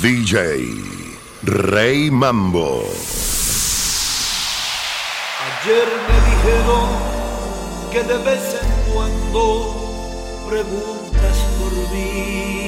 DJ Rey Mambo. Ayer me dijeron que de vez en cuando preguntas por mí.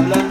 hablan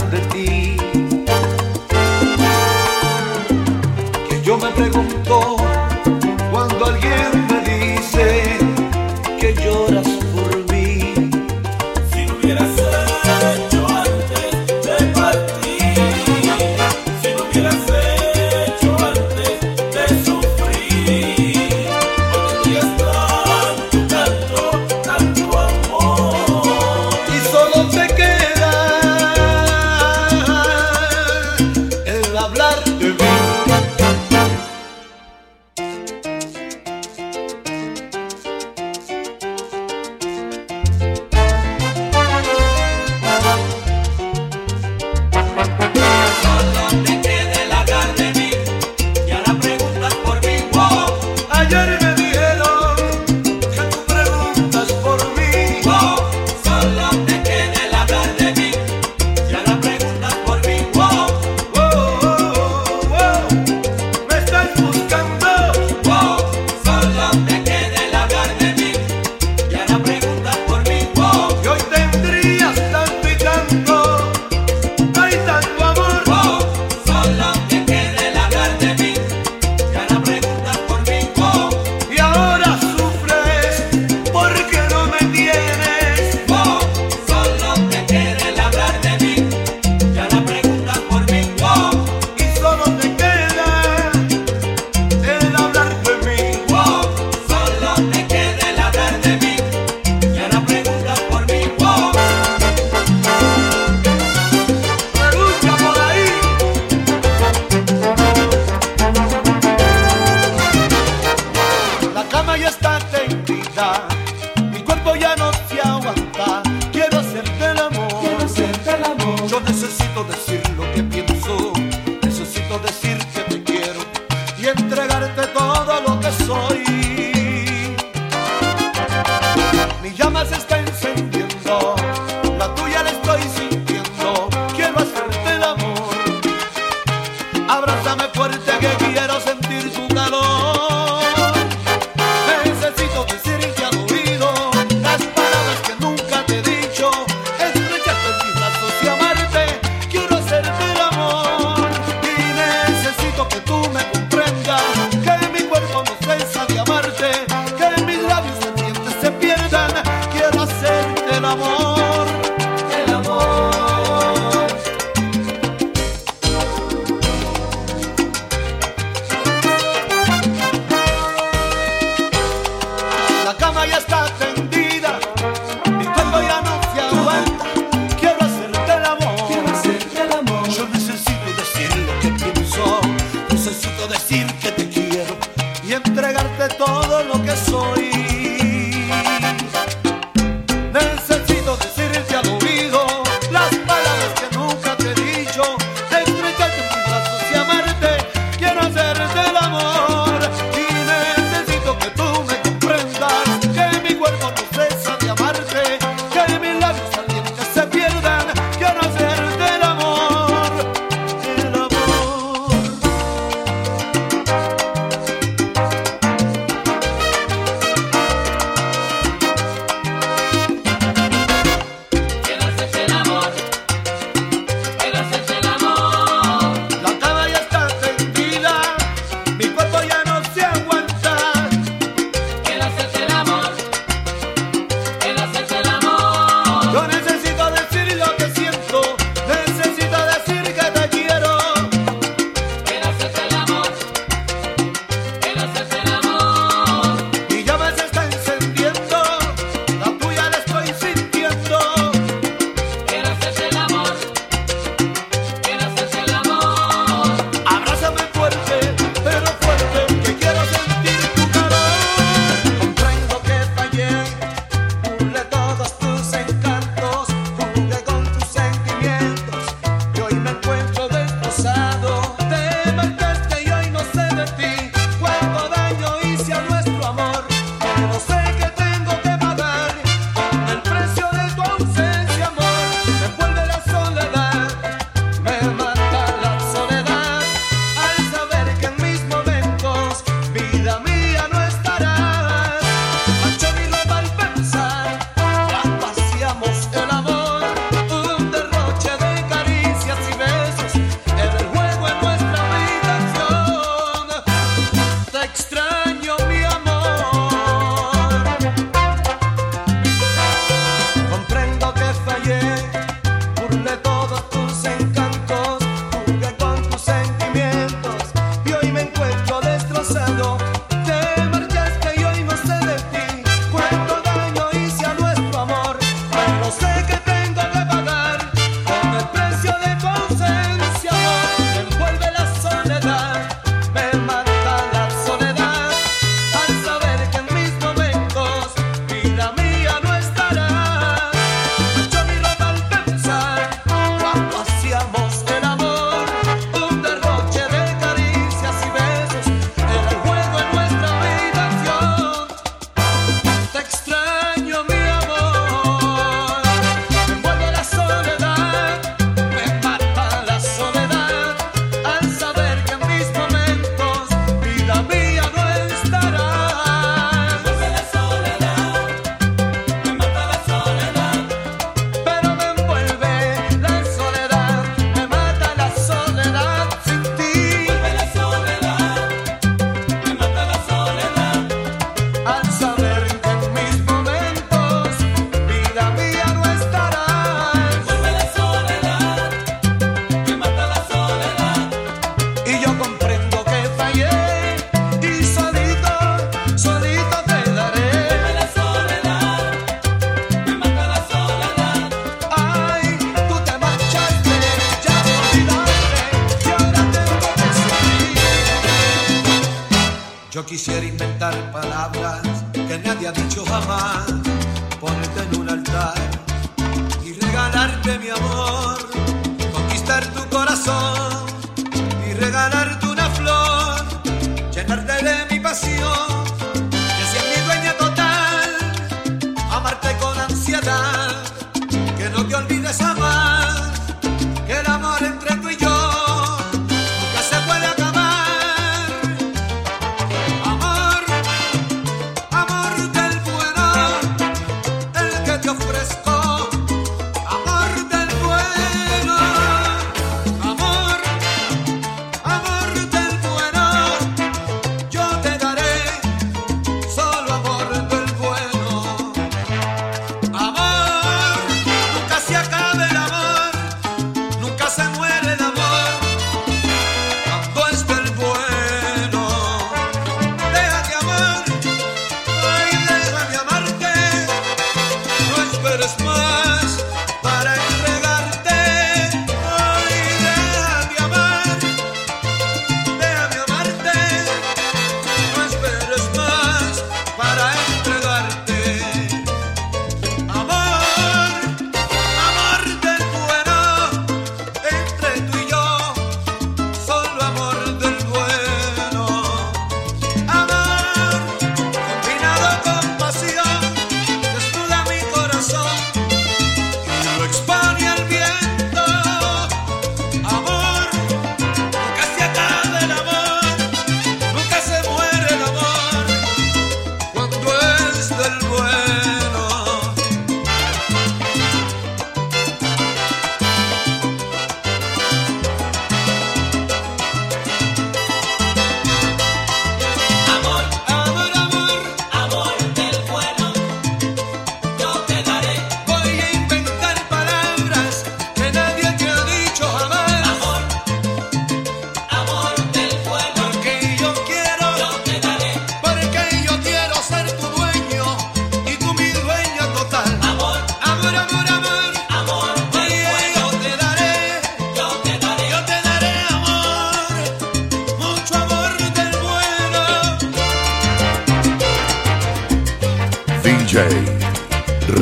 palabras que nadie ha dicho jamás,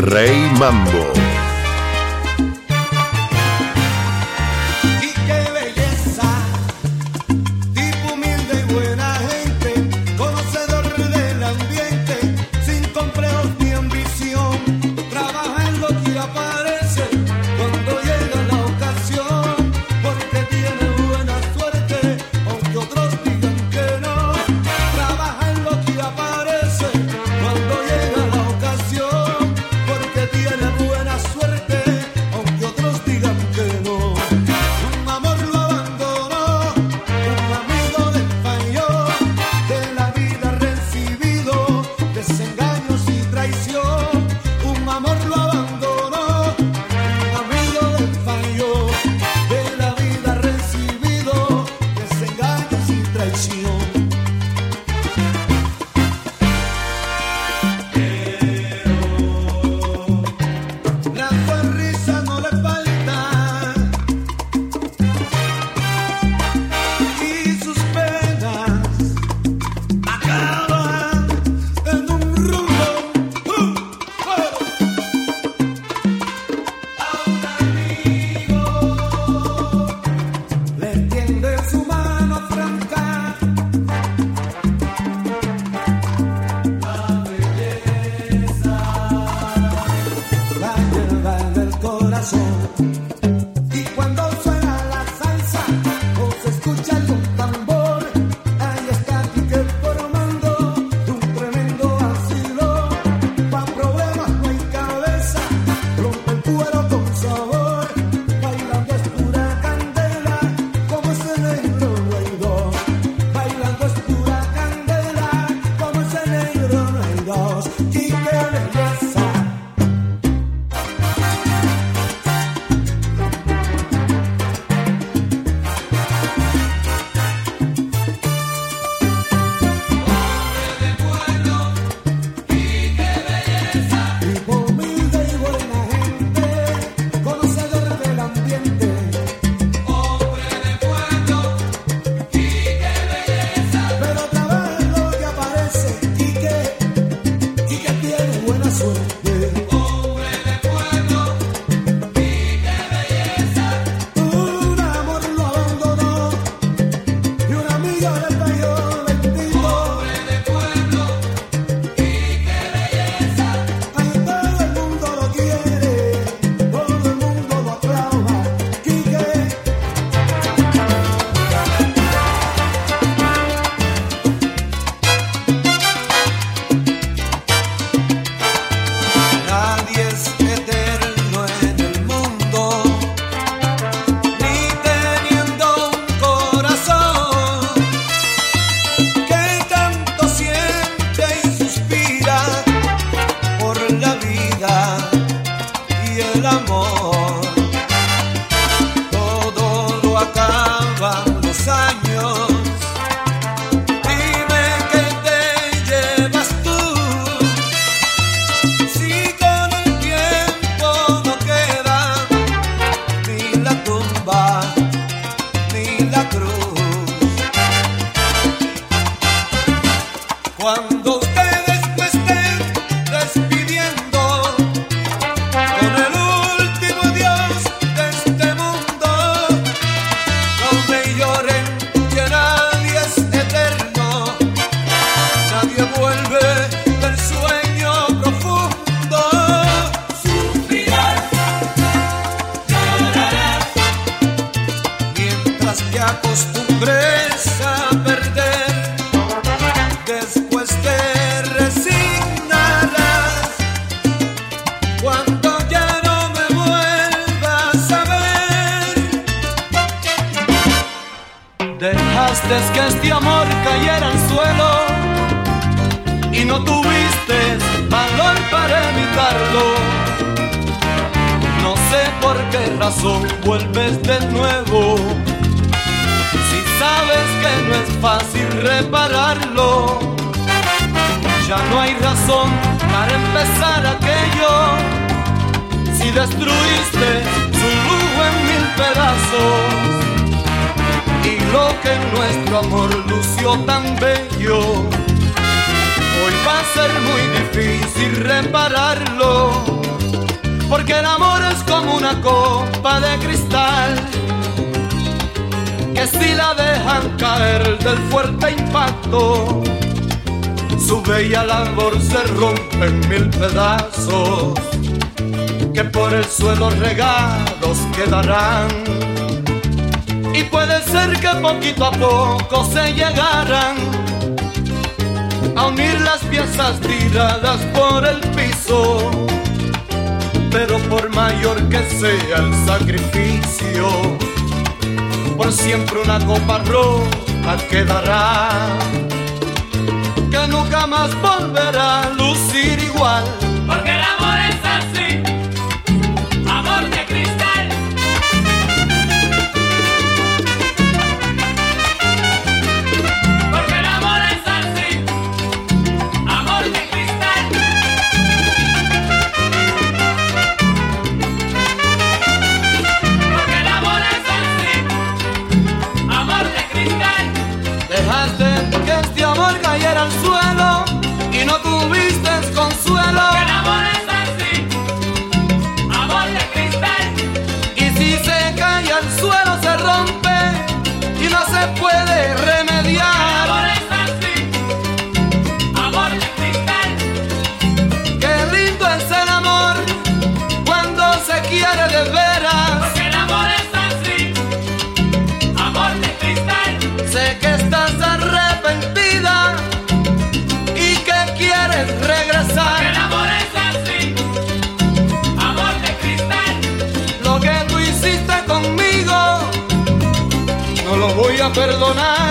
Rey Mambo. rising. Te acostumbres a perder, después te resignarás. Cuando ya no me vuelvas a ver, dejaste que este amor cayera al suelo y no tuviste valor para evitarlo. No sé por qué razón vuelves de nuevo. Sabes que no es fácil repararlo, ya no hay razón para empezar aquello. Si destruiste su lujo en mil pedazos y lo que nuestro amor lució tan bello, hoy va a ser muy difícil repararlo. Porque el amor es como una copa de cristal si la dejan caer del fuerte impacto, su bella labor se rompe en mil pedazos que por el suelo regados quedarán. Y puede ser que poquito a poco se llegaran a unir las piezas tiradas por el piso pero por mayor que sea el sacrificio, por siempre una copa rota quedará, que nunca más volverá a lucir igual. porque el amor es así, perdonar.